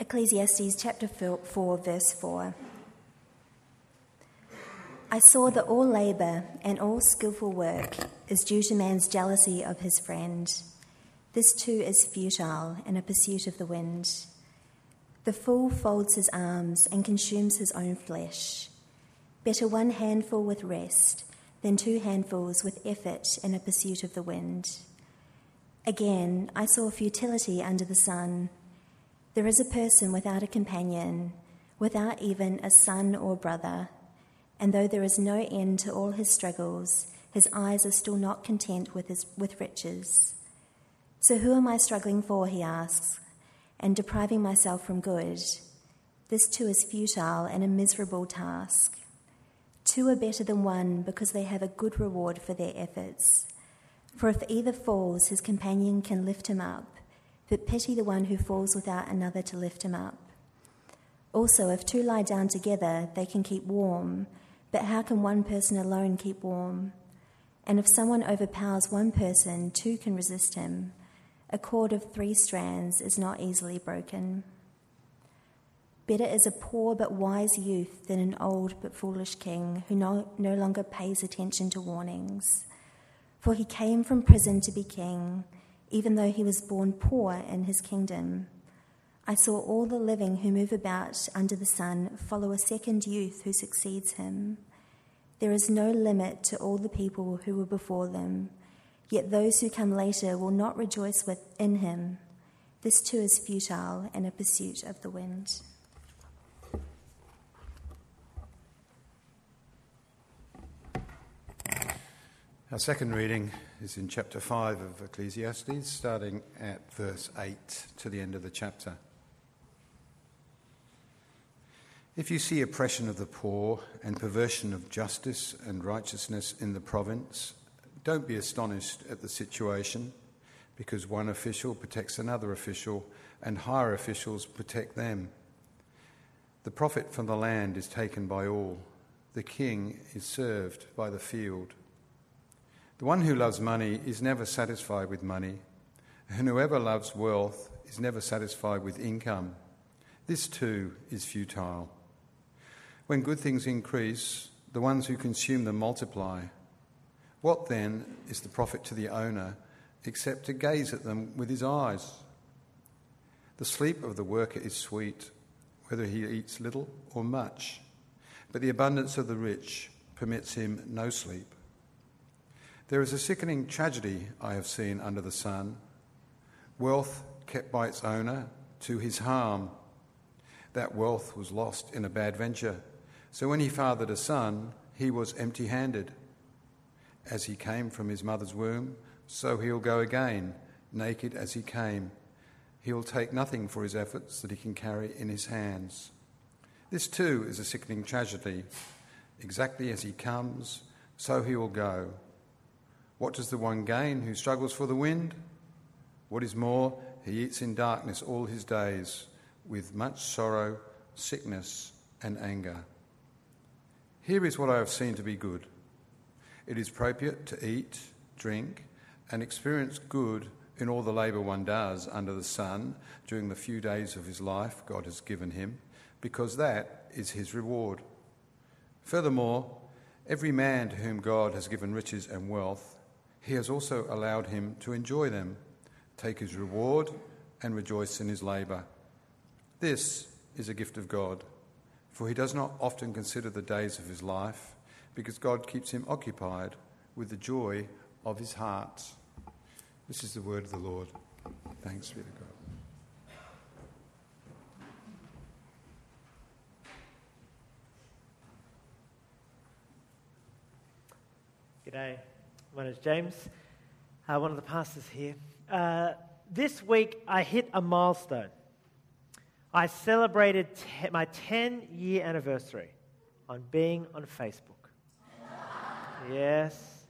Ecclesiastes chapter 4, verse 4. I saw that all labour and all skilful work is due to man's jealousy of his friend. This too is futile and a pursuit of the wind. The fool folds his arms and consumes his own flesh. Better one handful with rest than two handfuls with effort in a pursuit of the wind. Again, I saw futility under the sun. There is a person without a companion, without even a son or brother, and though there is no end to all his struggles, his eyes are still not content with, his, with riches. So who am I struggling for, he asks, and depriving myself from good? This too is futile and a miserable task. Two are better than one because they have a good reward for their efforts. For if either falls, his companion can lift him up, but pity the one who falls without another to lift him up. Also, if two lie down together, they can keep warm, but how can one person alone keep warm? And if someone overpowers one person, two can resist him. A cord of three strands is not easily broken. Better is a poor but wise youth than an old but foolish king who no, no longer pays attention to warnings. For he came from prison to be king, even though he was born poor in his kingdom. I saw all the living who move about under the sun follow a second youth who succeeds him. There is no limit to all the people who were before them Yet those who come later will not rejoice within him. This too is futile and a pursuit of the wind. Our second reading is in chapter 5 of Ecclesiastes, starting at verse 8 to the end of the chapter. If you see oppression of the poor and perversion of justice and righteousness in the province, don't be astonished at the situation because one official protects another official and higher officials protect them. The profit from the land is taken by all. The king is served by the field. The one who loves money is never satisfied with money, and whoever loves wealth is never satisfied with income. This too is futile. When good things increase, the ones who consume them multiply. What then is the profit to the owner except to gaze at them with his eyes? The sleep of the worker is sweet, whether he eats little or much, but the abundance of the rich permits him no sleep. There is a sickening tragedy I have seen under the sun wealth kept by its owner to his harm. That wealth was lost in a bad venture. So when he fathered a son, he was empty handed. As he came from his mother's womb, so he'll go again, naked as he came. He'll take nothing for his efforts that he can carry in his hands. This too is a sickening tragedy. Exactly as he comes, so he will go. What does the one gain who struggles for the wind? What is more, he eats in darkness all his days, with much sorrow, sickness, and anger. Here is what I have seen to be good it is appropriate to eat, drink, and experience good in all the labour one does under the sun during the few days of his life God has given him, because that is his reward. Furthermore, every man to whom God has given riches and wealth, he has also allowed him to enjoy them, take his reward, and rejoice in his labour. This is a gift of God, for he does not often consider the days of his life because God keeps him occupied with the joy of his heart. This is the word of the Lord. Thanks be to God. G'day, my name is James, uh, one of the pastors here. Uh, this week I hit a milestone. I celebrated te- my 10 year anniversary on being on Facebook. Yes.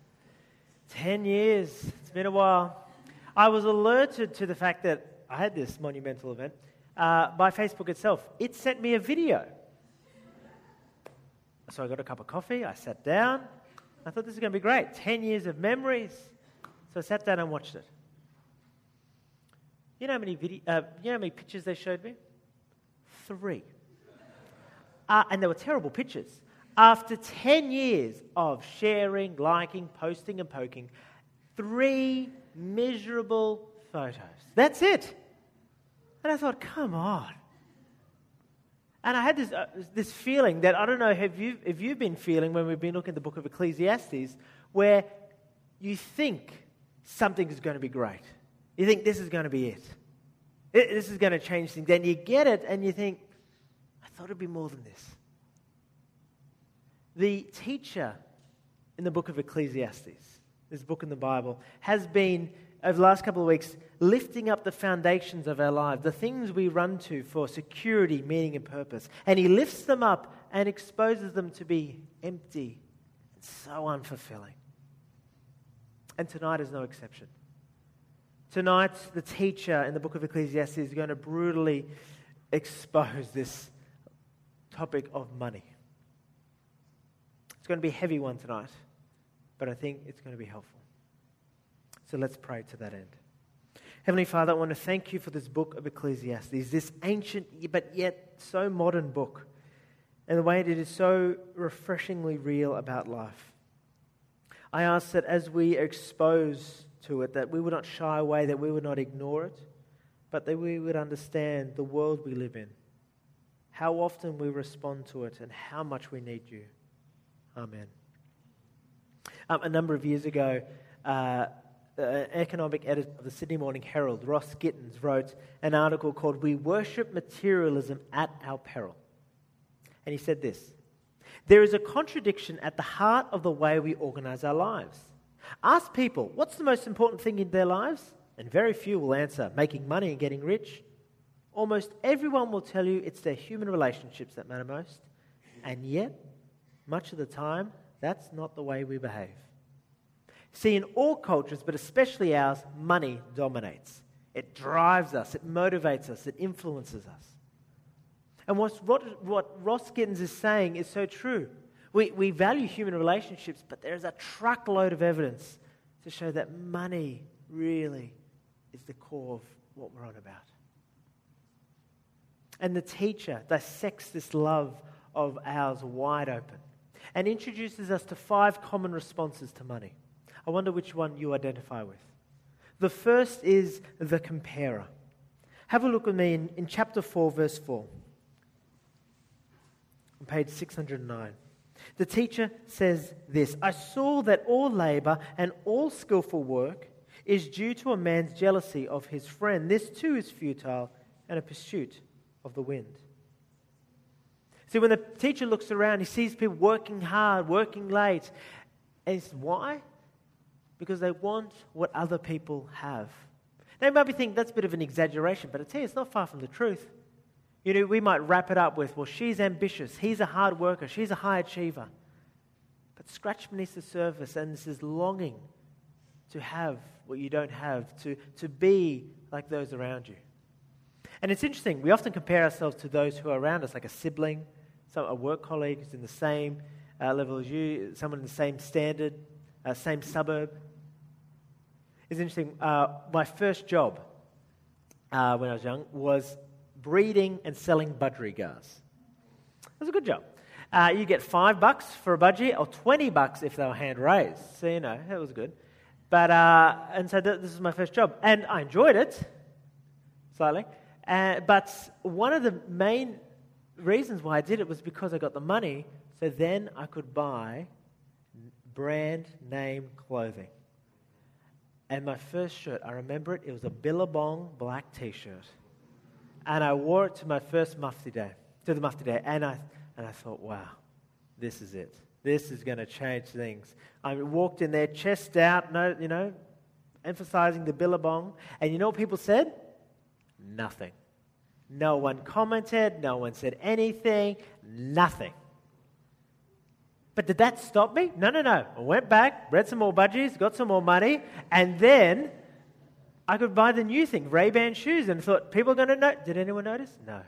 10 years. It's been a while. I was alerted to the fact that I had this monumental event uh, by Facebook itself. It sent me a video. So I got a cup of coffee, I sat down. I thought this is going to be great. 10 years of memories. So I sat down and watched it. You know how many, video, uh, you know how many pictures they showed me? three. Uh, and they were terrible pictures. After 10 years of sharing, liking, posting, and poking, three miserable photos. That's it. And I thought, come on. And I had this, uh, this feeling that I don't know have you, if you've been feeling when we've been looking at the book of Ecclesiastes, where you think something is going to be great. You think this is going to be it. it this is going to change things. Then you get it and you think, I thought it'd be more than this. The teacher in the book of Ecclesiastes, this book in the Bible, has been over the last couple of weeks, lifting up the foundations of our lives, the things we run to for security, meaning, and purpose. And He lifts them up and exposes them to be empty and so unfulfilling. And tonight is no exception. Tonight, the teacher in the book of Ecclesiastes is going to brutally expose this topic of money. It's going to be a heavy one tonight, but I think it's going to be helpful. So let's pray to that end. Heavenly Father, I want to thank you for this book of Ecclesiastes, this ancient but yet so modern book, and the way it is so refreshingly real about life. I ask that as we are exposed to it, that we would not shy away, that we would not ignore it, but that we would understand the world we live in, how often we respond to it, and how much we need you. Amen. Um, a number of years ago, uh, uh, economic editor of the Sydney Morning Herald, Ross Gittins, wrote an article called We Worship Materialism at Our Peril. And he said this There is a contradiction at the heart of the way we organize our lives. Ask people, what's the most important thing in their lives? And very few will answer, making money and getting rich. Almost everyone will tell you it's their human relationships that matter most. And yet, much of the time, that's not the way we behave. See, in all cultures, but especially ours, money dominates. It drives us, it motivates us, it influences us. And what, Ross Gittins is saying is so true. We, we value human relationships, but there is a truckload of evidence to show that money really is the core of what we're on about. And the teacher dissects this love of ours wide open and introduces us to five common responses to money. I wonder which one you identify with. The first is the comparer. Have a look with me in, in chapter 4, verse 4, on page 609. The teacher says this I saw that all labor and all skillful work is due to a man's jealousy of his friend. This too is futile and a pursuit of the wind. See, when the teacher looks around, he sees people working hard, working late. And he says, Why? Because they want what other people have. Now, you might be thinking that's a bit of an exaggeration, but I tell you, it's not far from the truth. You know, we might wrap it up with, well, she's ambitious, he's a hard worker, she's a high achiever. But scratch beneath the surface, and this is longing to have what you don't have, to, to be like those around you. And it's interesting, we often compare ourselves to those who are around us, like a sibling, some, a work colleague who's in the same uh, level as you, someone in the same standard, uh, same suburb. It's interesting. Uh, my first job uh, when I was young was breeding and selling budgerigars. It was a good job. Uh, you get five bucks for a budgie, or 20 bucks if they were hand raised. So, you know, it was good. But, uh, and so th- this was my first job. And I enjoyed it slightly. Uh, but one of the main reasons why I did it was because I got the money, so then I could buy brand name clothing. And my first shirt, I remember it, it was a Billabong black t shirt. And I wore it to my first mufti day, to the mufti day. And I, and I thought, wow, this is it. This is going to change things. I walked in there, chest out, no, you know, emphasizing the Billabong. And you know what people said? Nothing. No one commented, no one said anything, nothing. But did that stop me? No, no, no. I went back, read some more budgies, got some more money, and then I could buy the new thing, Ray-Ban shoes, and thought, people are going to know. Did anyone notice? No.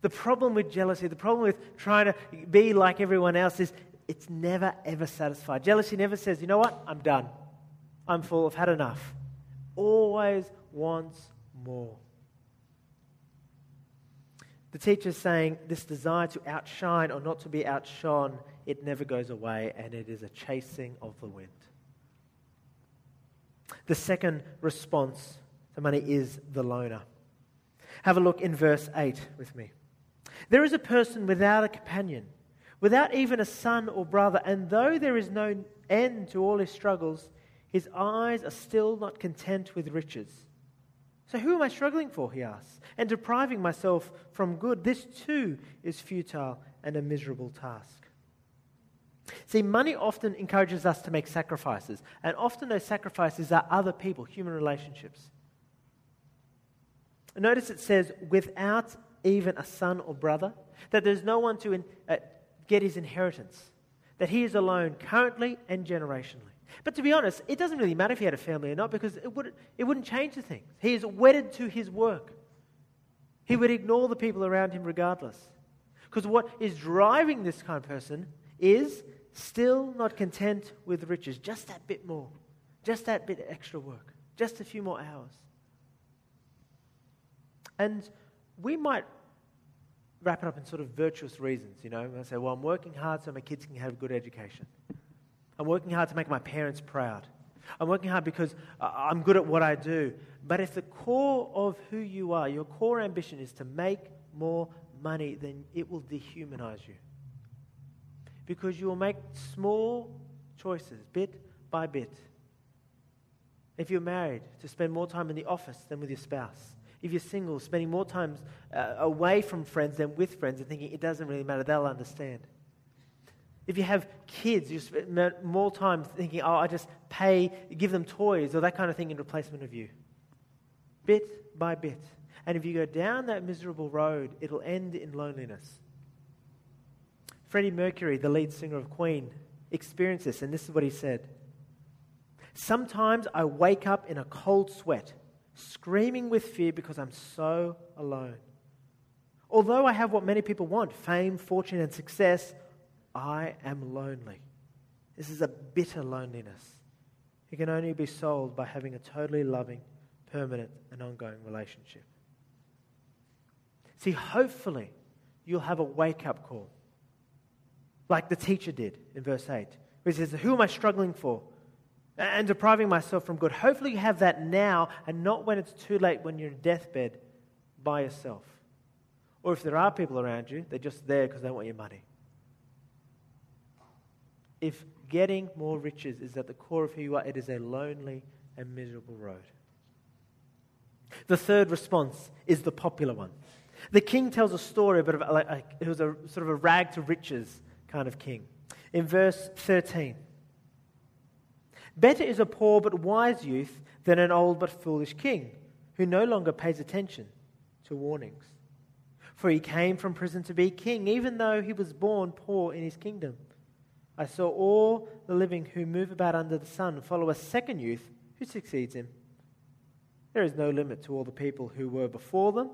The problem with jealousy, the problem with trying to be like everyone else is it's never, ever satisfied. Jealousy never says, you know what? I'm done. I'm full. I've had enough. Always wants more. The teacher's saying this desire to outshine or not to be outshone, it never goes away, and it is a chasing of the wind. The second response to money is the loner. Have a look in verse 8 with me. There is a person without a companion, without even a son or brother, and though there is no end to all his struggles, his eyes are still not content with riches. So, who am I struggling for? He asks, and depriving myself from good. This too is futile and a miserable task. See, money often encourages us to make sacrifices, and often those sacrifices are other people, human relationships. Notice it says, without even a son or brother, that there's no one to in, uh, get his inheritance, that he is alone currently and generationally. But to be honest, it doesn't really matter if he had a family or not because it wouldn't, it wouldn't change the thing. He is wedded to his work. He would ignore the people around him regardless. Because what is driving this kind of person is still not content with riches, just that bit more, just that bit extra work, just a few more hours. And we might wrap it up in sort of virtuous reasons, you know. I say, well, I'm working hard so my kids can have a good education. I'm working hard to make my parents proud. I'm working hard because I'm good at what I do. But if the core of who you are, your core ambition is to make more money, then it will dehumanize you. Because you will make small choices, bit by bit. If you're married, to spend more time in the office than with your spouse. If you're single, spending more time uh, away from friends than with friends and thinking it doesn't really matter, they'll understand. If you have kids, you spend more time thinking, oh, I just pay, give them toys or that kind of thing in replacement of you. Bit by bit. And if you go down that miserable road, it'll end in loneliness. Freddie Mercury, the lead singer of Queen, experienced this, and this is what he said Sometimes I wake up in a cold sweat, screaming with fear because I'm so alone. Although I have what many people want fame, fortune, and success I am lonely. This is a bitter loneliness. It can only be solved by having a totally loving, permanent, and ongoing relationship. See, hopefully, you'll have a wake up call, like the teacher did in verse 8, where he says, Who am I struggling for? And depriving myself from good. Hopefully, you have that now and not when it's too late when you're in deathbed by yourself. Or if there are people around you, they're just there because they want your money if getting more riches is at the core of who you are, it is a lonely and miserable road. The third response is the popular one. The king tells a story, but like, it was a sort of a rag to riches kind of king. In verse 13, better is a poor but wise youth than an old but foolish king who no longer pays attention to warnings. For he came from prison to be king, even though he was born poor in his kingdom. I saw all the living who move about under the sun follow a second youth who succeeds him. There is no limit to all the people who were before them,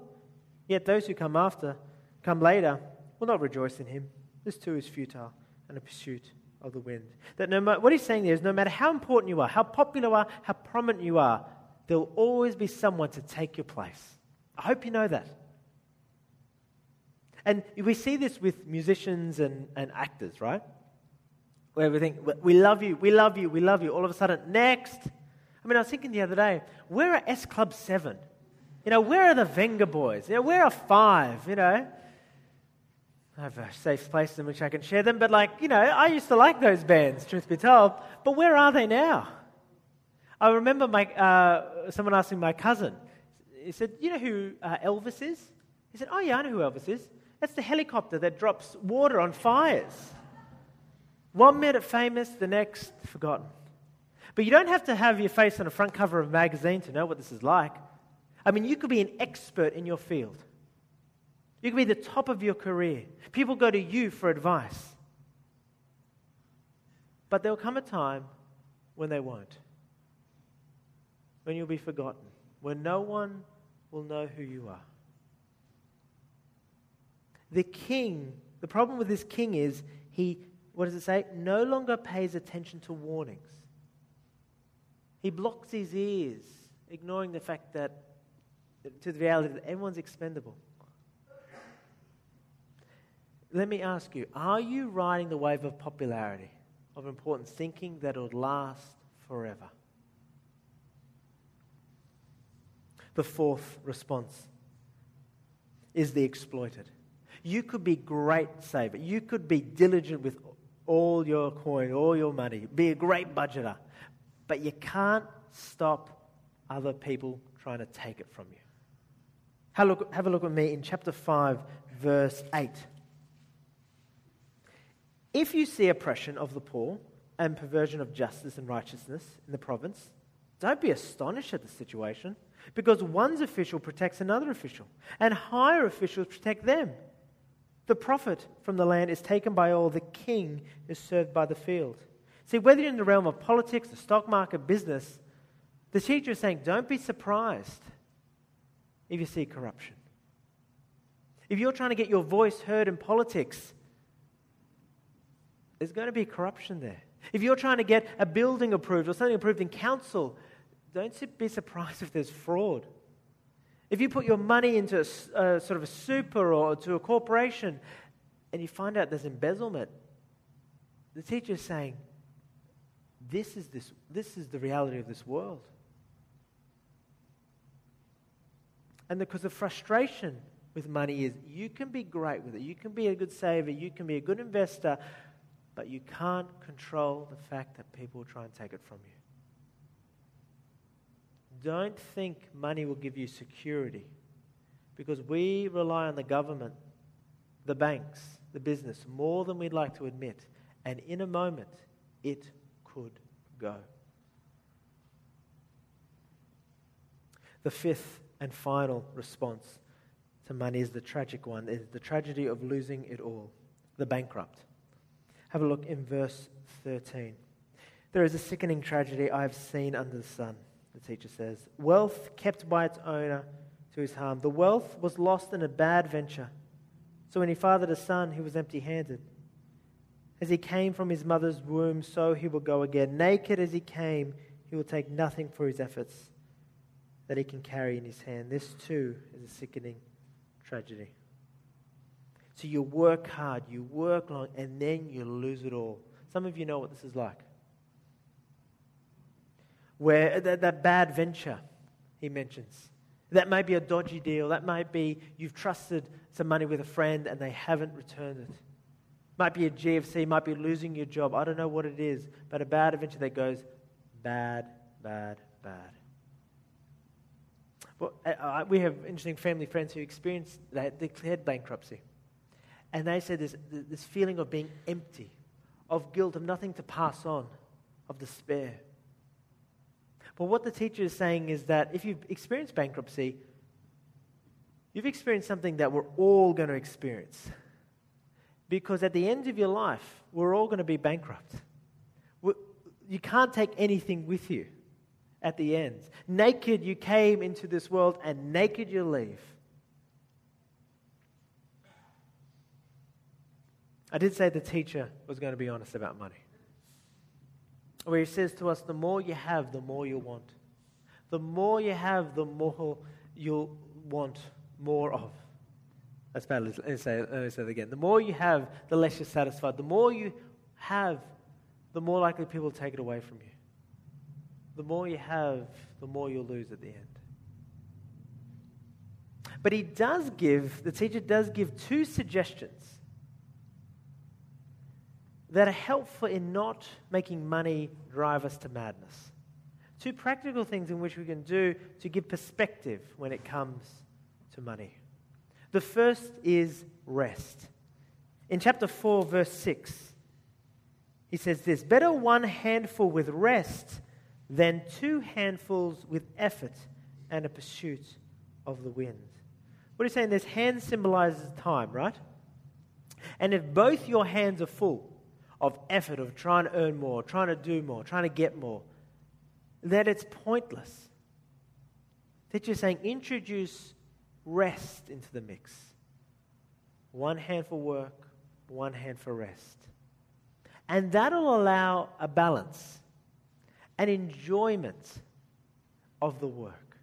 yet those who come after, come later, will not rejoice in him. This too is futile and a pursuit of the wind. That no matter, what he's saying there is no matter how important you are, how popular you are, how prominent you are, there will always be someone to take your place. I hope you know that. And we see this with musicians and, and actors, right? Where we think, we love you, we love you, we love you. All of a sudden, next. I mean, I was thinking the other day, where are S Club 7? You know, where are the Vengaboys? You know, where are Five? You know, I have a safe place in which I can share them, but like, you know, I used to like those bands, truth be told, but where are they now? I remember my, uh, someone asking my cousin, he said, You know who uh, Elvis is? He said, Oh, yeah, I know who Elvis is. That's the helicopter that drops water on fires. One minute famous, the next forgotten. But you don't have to have your face on the front cover of a magazine to know what this is like. I mean, you could be an expert in your field. You could be the top of your career. People go to you for advice. But there'll come a time when they won't. When you'll be forgotten. When no one will know who you are. The king, the problem with this king is he what does it say? No longer pays attention to warnings. He blocks his ears, ignoring the fact that, to the reality that everyone's expendable. let me ask you are you riding the wave of popularity, of importance, thinking that it'll last forever? The fourth response is the exploited. You could be great saver. You could be diligent with all your coin, all your money, be a great budgeter, but you can't stop other people trying to take it from you. Have a look, have a look at me in chapter 5, verse 8. If you see oppression of the poor and perversion of justice and righteousness in the province, don't be astonished at the situation, because one's official protects another official, and higher officials protect them. The profit from the land is taken by all, the king is served by the field. See, whether you're in the realm of politics, the stock market, business, the teacher is saying, don't be surprised if you see corruption. If you're trying to get your voice heard in politics, there's going to be corruption there. If you're trying to get a building approved or something approved in council, don't be surprised if there's fraud. If you put your money into a, a sort of a super or to a corporation and you find out there's embezzlement, the teacher is saying, this is, this, this is the reality of this world. And because the frustration with money is you can be great with it, you can be a good saver, you can be a good investor, but you can't control the fact that people try and take it from you. Don't think money will give you security because we rely on the government, the banks, the business more than we'd like to admit. And in a moment, it could go. The fifth and final response to money is the tragic one, is the tragedy of losing it all, the bankrupt. Have a look in verse 13. There is a sickening tragedy I have seen under the sun, teacher says. Wealth kept by its owner to his harm. The wealth was lost in a bad venture. So when he fathered a son, he was empty handed. As he came from his mother's womb, so he will go again. Naked as he came, he will take nothing for his efforts that he can carry in his hand. This too is a sickening tragedy. So you work hard, you work long, and then you lose it all. Some of you know what this is like. Where that, that bad venture he mentions. That may be a dodgy deal. That might be you've trusted some money with a friend and they haven't returned it. Might be a GFC, might be losing your job. I don't know what it is, but a bad adventure that goes bad, bad, bad. Well, uh, uh, we have interesting family friends who experienced that, declared bankruptcy. And they said this, this feeling of being empty, of guilt, of nothing to pass on, of despair. But what the teacher is saying is that if you've experienced bankruptcy, you've experienced something that we're all going to experience. Because at the end of your life, we're all going to be bankrupt. you can't take anything with you at the end. Naked you came into this world, and naked you leave. I did say the teacher was going to be honest about money. Where he says to us, the more you have, the more you want. The more you have, the more you'll want more of. That's bad. Let me say, let me say it again. The more you have, the less you're satisfied. The more you have, the more likely people will take it away from you. The more you have, the more you'll lose at the end. But he does give, the teacher does give two suggestions that are helpful in not making money drive us to madness. Two practical things in which we can do to give perspective when it comes to money. The first is rest. In chapter 4, verse 6, he says this Better one handful with rest than two handfuls with effort and a pursuit of the wind. What he's saying, this hand symbolizes time, right? And if both your hands are full, of effort, of trying to earn more, trying to do more, trying to get more, that it's pointless. That you're saying introduce rest into the mix. One hand for work, one hand for rest. And that'll allow a balance, an enjoyment of the work.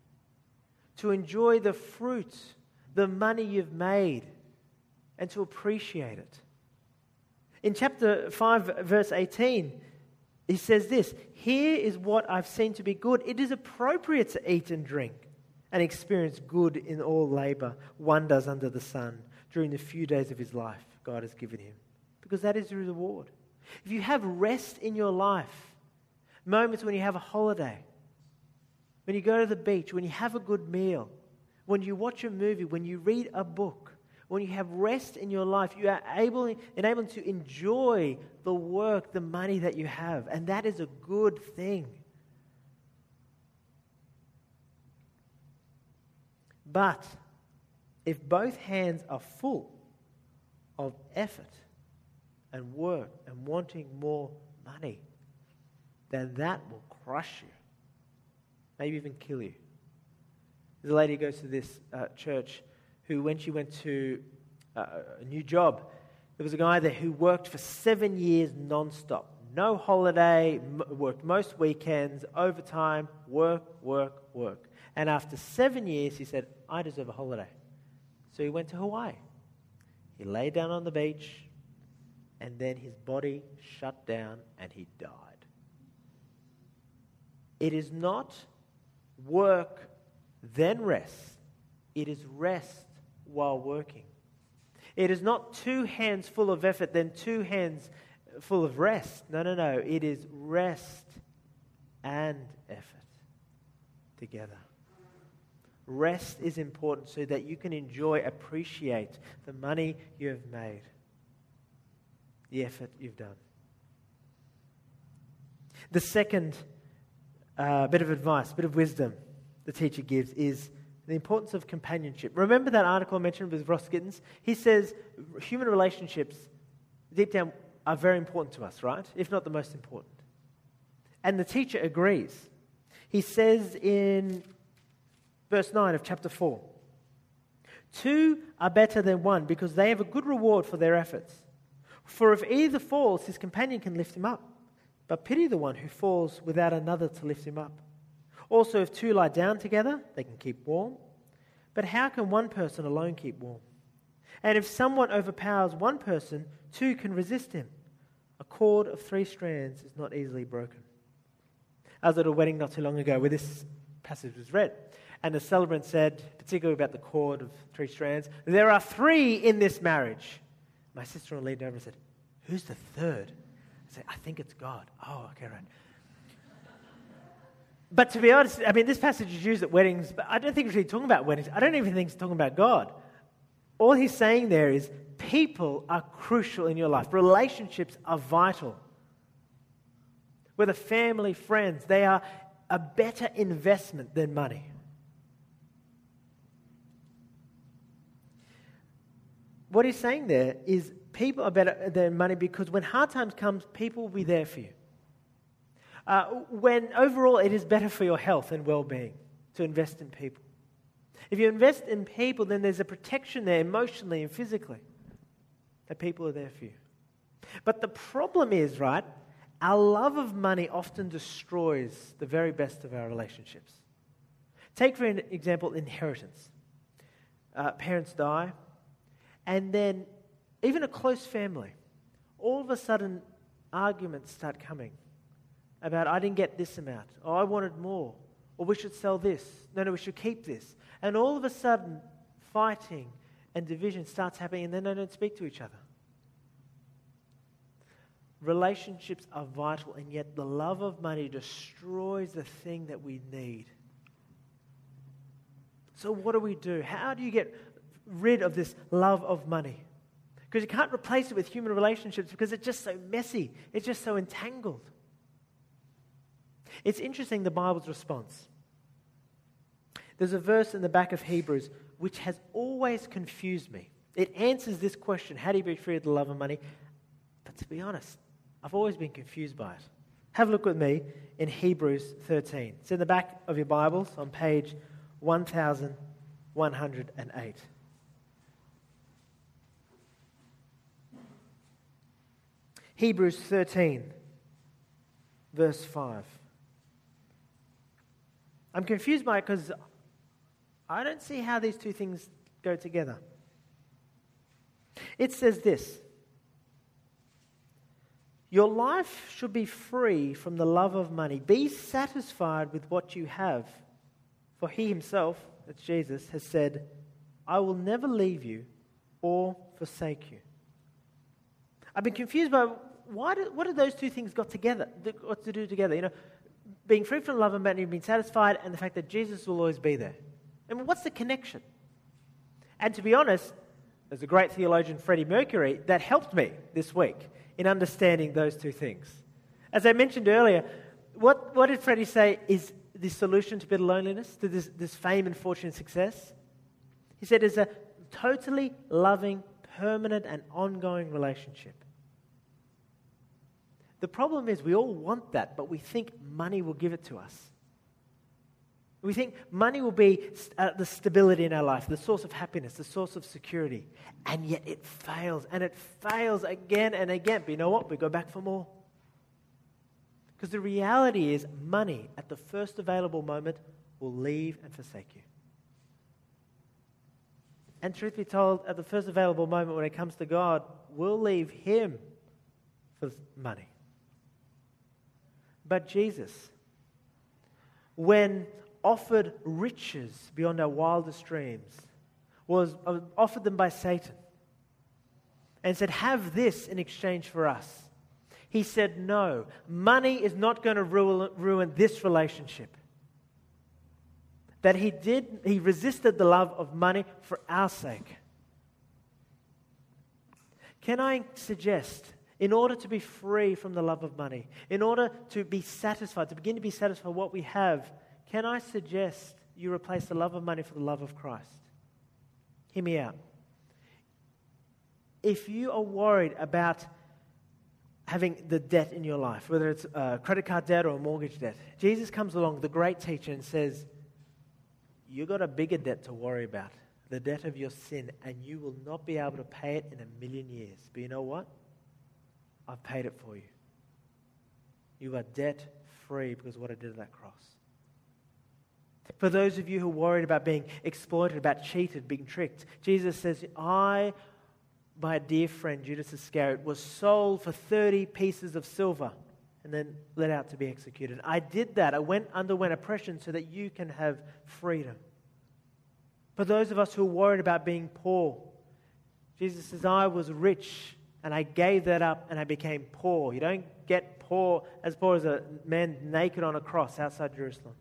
To enjoy the fruit, the money you've made and to appreciate it. In chapter 5, verse 18, he says this Here is what I've seen to be good. It is appropriate to eat and drink and experience good in all labor one does under the sun during the few days of his life God has given him, because that is the reward. If you have rest in your life, moments when you have a holiday, when you go to the beach, when you have a good meal, when you watch a movie, when you read a book, when you have rest in your life, you are able, enabled to enjoy the work, the money that you have. And that is a good thing. But if both hands are full of effort and work and wanting more money, then that will crush you, maybe even kill you. There's a lady who goes to this uh, church who, when she went to uh, a new job, there was a guy there who worked for seven years non-stop. No holiday, worked most weekends, overtime, work, work, work. And after seven years, he said, I deserve a holiday. So he went to Hawaii. He lay down on the beach, and then his body shut down and he died. It is not work, then rest. It is rest while working. It is not two hands full of effort, then two hands full of rest. No, no, no. It is rest and effort together. Rest is important so that you can enjoy, appreciate the money you have made, the effort you've done. The second uh, bit of advice, bit of wisdom the teacher gives is the importance of companionship. Remember that article I mentioned with Ross Gittins? He says human relationships, deep down, are very important to us, right? If not the most important. And the teacher agrees. He says in verse 9 of chapter 4 Two are better than one because they have a good reward for their efforts. For if either falls, his companion can lift him up. But pity the one who falls without another to lift him up. Also, if two lie down together, they can keep warm. But how can one person alone keep warm? And if someone overpowers one person, two can resist him. A cord of three strands is not easily broken. I was at a wedding not too long ago where this passage was read. And the celebrant said, particularly about the cord of three strands, there are three in this marriage. My sister in law leaned over and said, Who's the third? I said, I think it's God. Oh, okay, right. But to be honest, I mean, this passage is used at weddings, but I don't think it's really talking about weddings. I don't even think it's talking about God. All he's saying there is people are crucial in your life, relationships are vital. Whether family, friends, they are a better investment than money. what he's saying there is people are better than money because when hard times comes, people will be there for you. Uh, when overall it is better for your health and well-being to invest in people. If you invest in people, then there's a protection there emotionally and physically that people are there for you. But the problem is, right, our love of money often destroys the very best of our relationships. Take, for example, inheritance. Uh, parents die, and then, even a close family, all of a sudden, arguments start coming about, I didn't get this amount, or I wanted more, or we should sell this. No, no, we should keep this. And all of a sudden, fighting and division starts happening, and then they don't speak to each other. Relationships are vital, and yet the love of money destroys the thing that we need. So, what do we do? How do you get rid of this love of money. Because you can't replace it with human relationships because it's just so messy, it's just so entangled. It's interesting the Bible's response. There's a verse in the back of Hebrews which has always confused me. It answers this question how do you be free of the love of money? But to be honest, I've always been confused by it. Have a look with me in Hebrews 13. It's in the back of your Bibles on page 1108. Hebrews 13, verse 5. I'm confused by it because I don't see how these two things go together. It says this Your life should be free from the love of money. Be satisfied with what you have. For he himself, that's Jesus, has said, I will never leave you or forsake you. I've been confused by why do, what do those two things got together? What to do together? You know, being free from love and money, being satisfied, and the fact that Jesus will always be there. I mean, what's the connection? And to be honest, there's a great theologian, Freddie Mercury, that helped me this week in understanding those two things. As I mentioned earlier, what, what did Freddie say is the solution to bitter loneliness, to this, this fame and fortune and success? He said it's a totally loving, permanent, and ongoing relationship. The problem is we all want that, but we think money will give it to us. We think money will be uh, the stability in our life, the source of happiness, the source of security. And yet it fails, and it fails again and again. But you know what? We go back for more. Because the reality is, money at the first available moment will leave and forsake you. And truth be told, at the first available moment when it comes to God, we'll leave Him for money. But Jesus, when offered riches beyond our wildest dreams, was uh, offered them by Satan, and said, Have this in exchange for us. He said, No, money is not going to ruin, ruin this relationship. That he did, he resisted the love of money for our sake. Can I suggest, in order to be free from the love of money, in order to be satisfied, to begin to be satisfied with what we have, can I suggest you replace the love of money for the love of Christ? Hear me out. If you are worried about having the debt in your life, whether it's a credit card debt or a mortgage debt, Jesus comes along, the great teacher, and says, You've got a bigger debt to worry about the debt of your sin, and you will not be able to pay it in a million years. But you know what? I've paid it for you. You are debt free because of what I did at that cross. For those of you who are worried about being exploited, about cheated, being tricked, Jesus says, I, my dear friend Judas Iscariot, was sold for 30 pieces of silver and then let out to be executed. I did that. I went underwent oppression so that you can have freedom. For those of us who are worried about being poor, Jesus says, I was rich and I gave that up and I became poor. You don't get poor as poor as a man naked on a cross outside Jerusalem.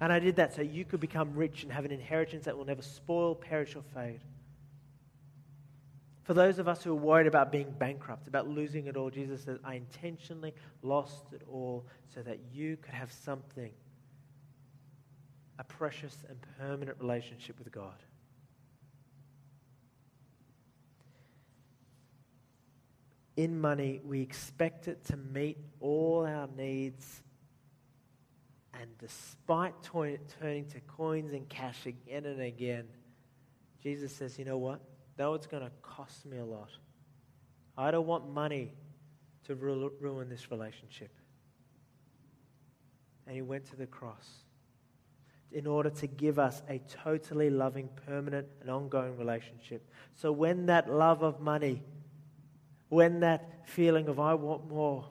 And I did that so you could become rich and have an inheritance that will never spoil, perish, or fade. For those of us who are worried about being bankrupt, about losing it all, Jesus says, I intentionally lost it all so that you could have something a precious and permanent relationship with God. In money, we expect it to meet all our needs and despite turning to coins and cash again and again, Jesus says, You know what? Though it's going to cost me a lot, I don't want money to ru- ruin this relationship. And he went to the cross in order to give us a totally loving, permanent, and ongoing relationship. So when that love of money, when that feeling of I want more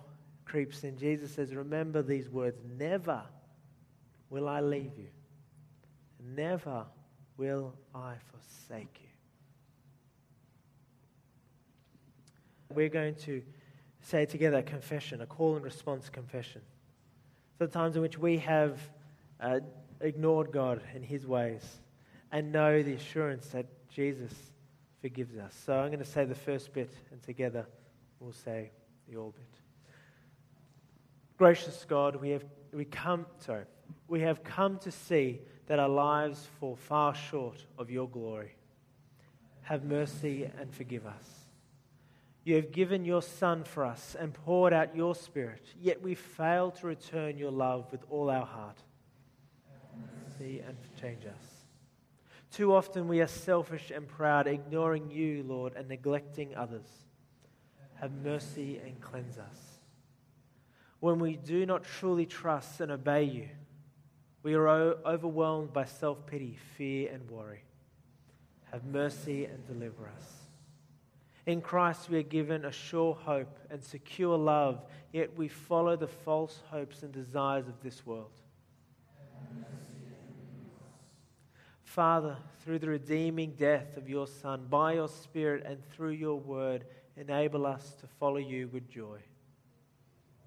creeps in, Jesus says, Remember these words never will I leave you. Never will I forsake you. We're going to say together a confession, a call and response confession. So the times in which we have uh, ignored God and His ways and know the assurance that Jesus forgives us. So I'm going to say the first bit, and together we'll say the all bit. Gracious God, we have we come sorry we have come to see that our lives fall far short of your glory. Have mercy and forgive us. You have given your Son for us and poured out your Spirit, yet we fail to return your love with all our heart. See and change us. Too often we are selfish and proud, ignoring you, Lord, and neglecting others. Have mercy and cleanse us. When we do not truly trust and obey you, we are overwhelmed by self pity, fear, and worry. Have mercy and deliver us. In Christ, we are given a sure hope and secure love, yet we follow the false hopes and desires of this world. Father, through the redeeming death of your Son, by your Spirit and through your word, enable us to follow you with joy.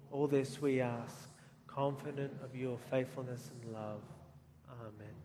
All this we ask, confident of your faithfulness and love. Amen.